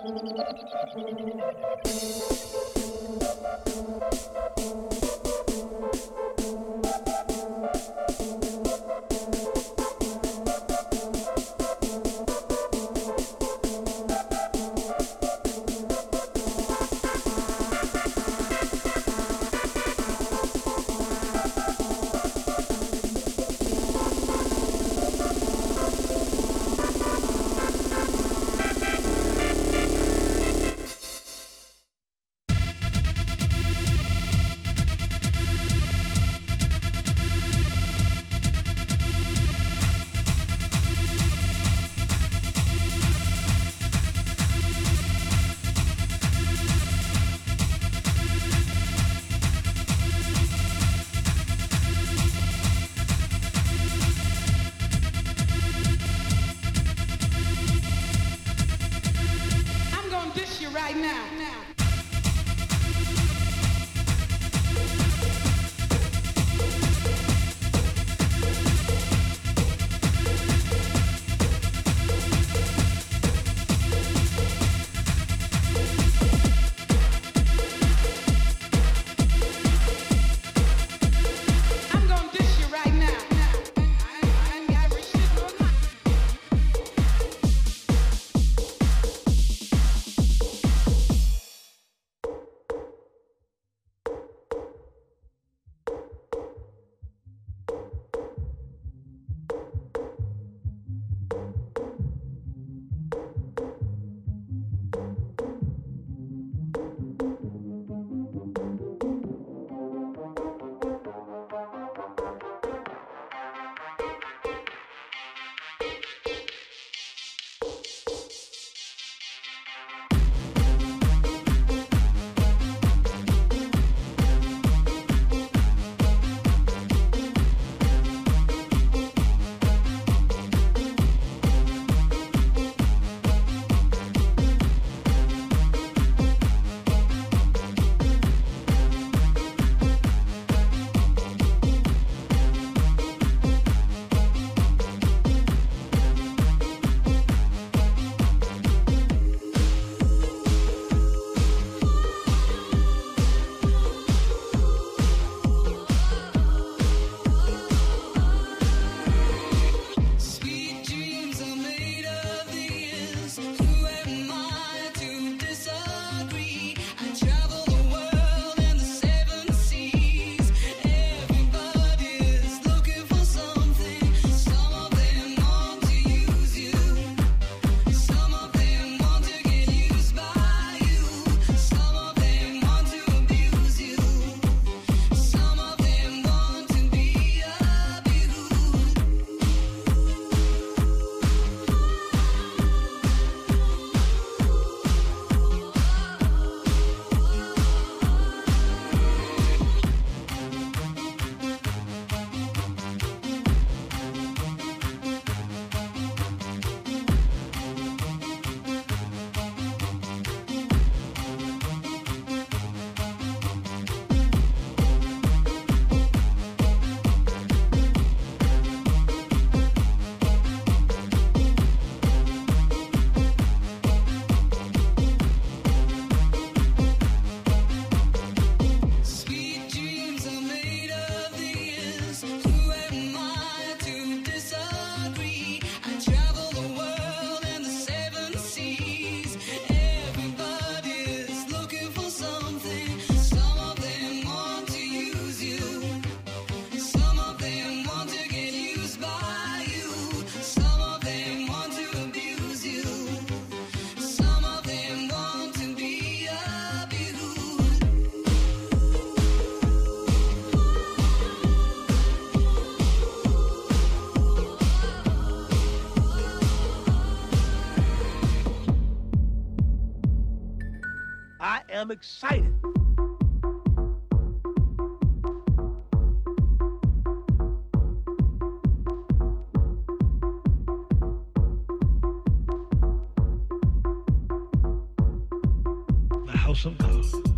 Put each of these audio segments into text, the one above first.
Thank you. Am excited. The House of God.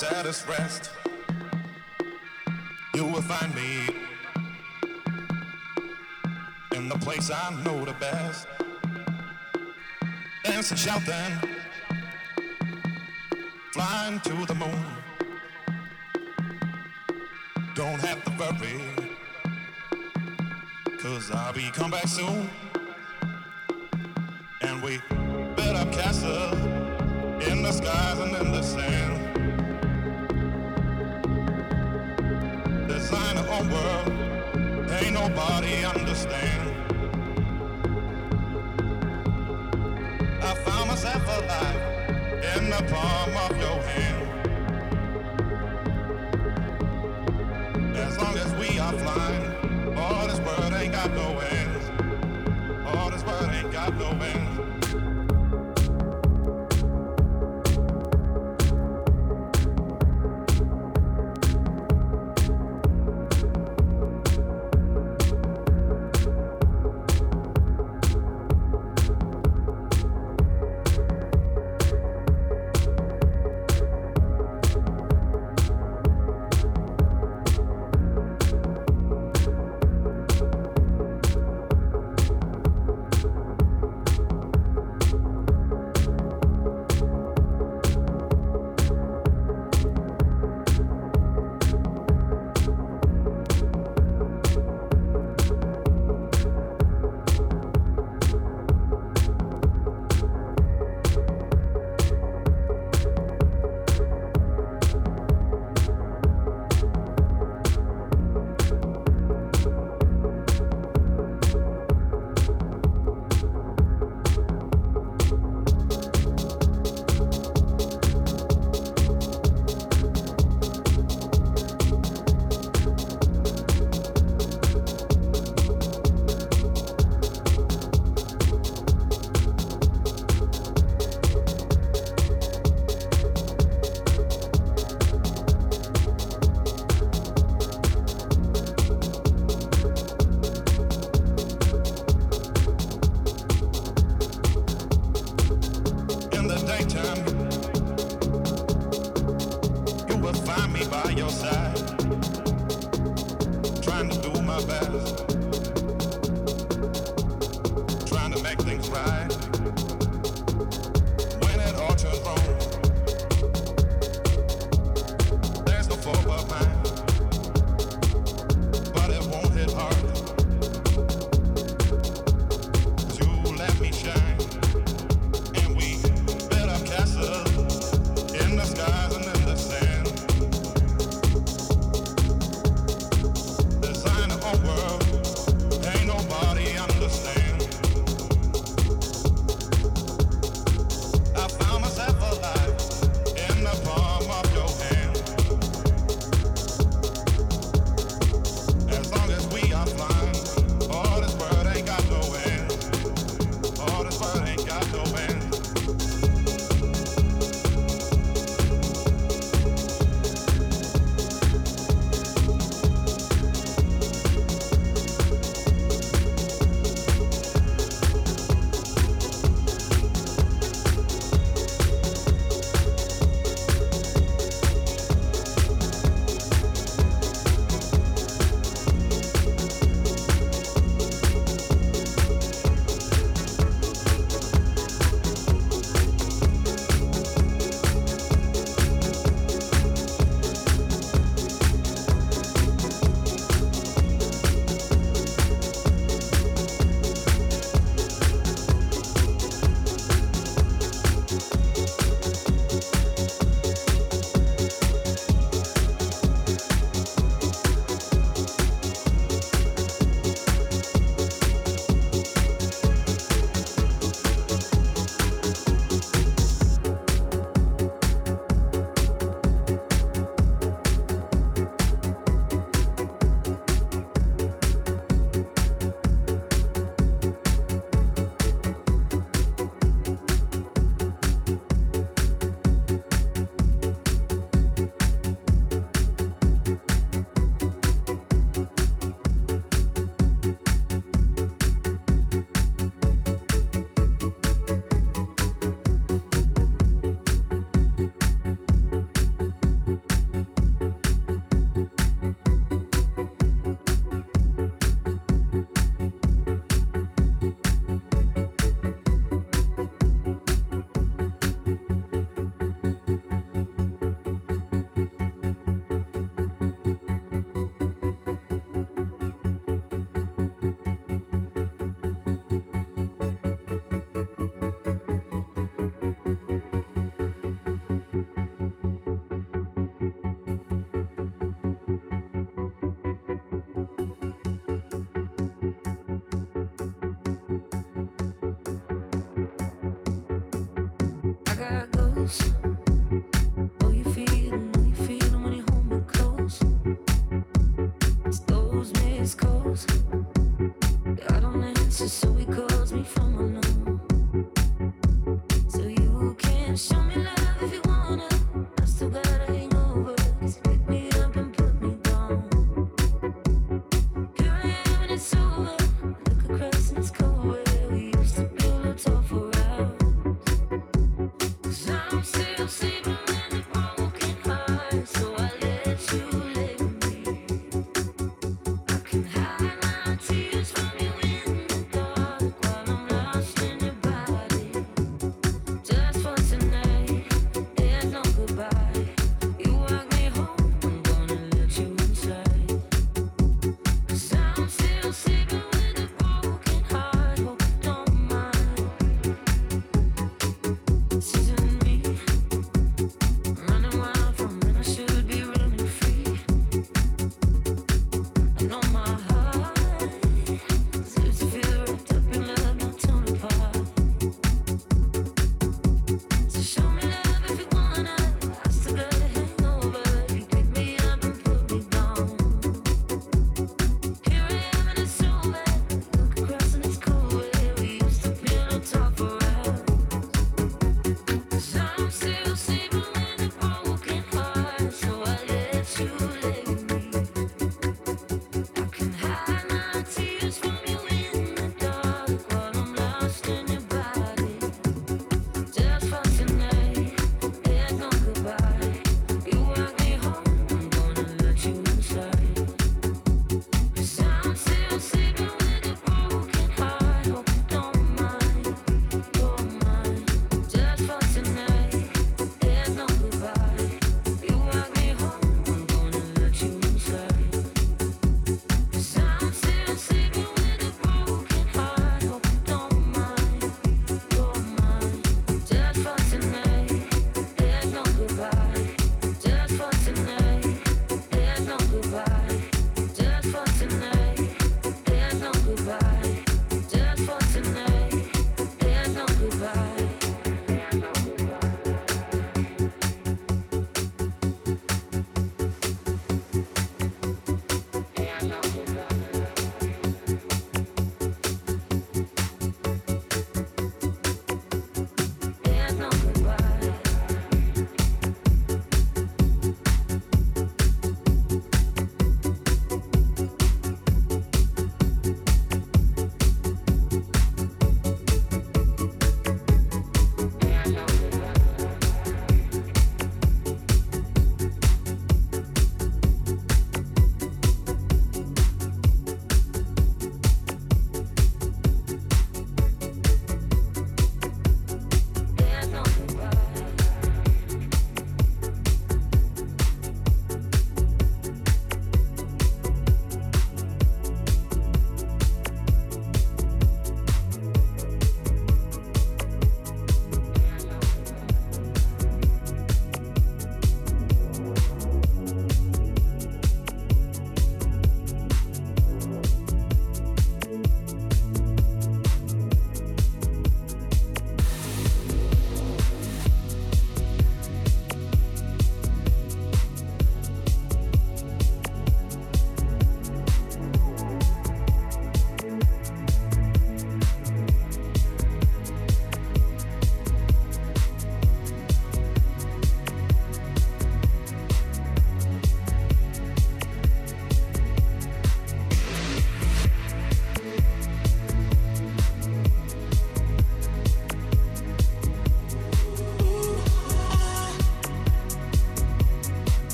saddest rest, you will find me in the place I know the best. Dancing, shouting, flying to the moon. Don't have to worry, cause I'll be come back soon.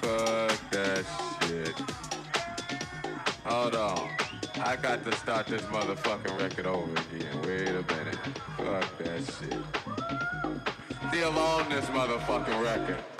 Fuck that shit. Hold on. I got to start this motherfucking record over again. Wait a minute. Fuck that shit. Still on this motherfucking record.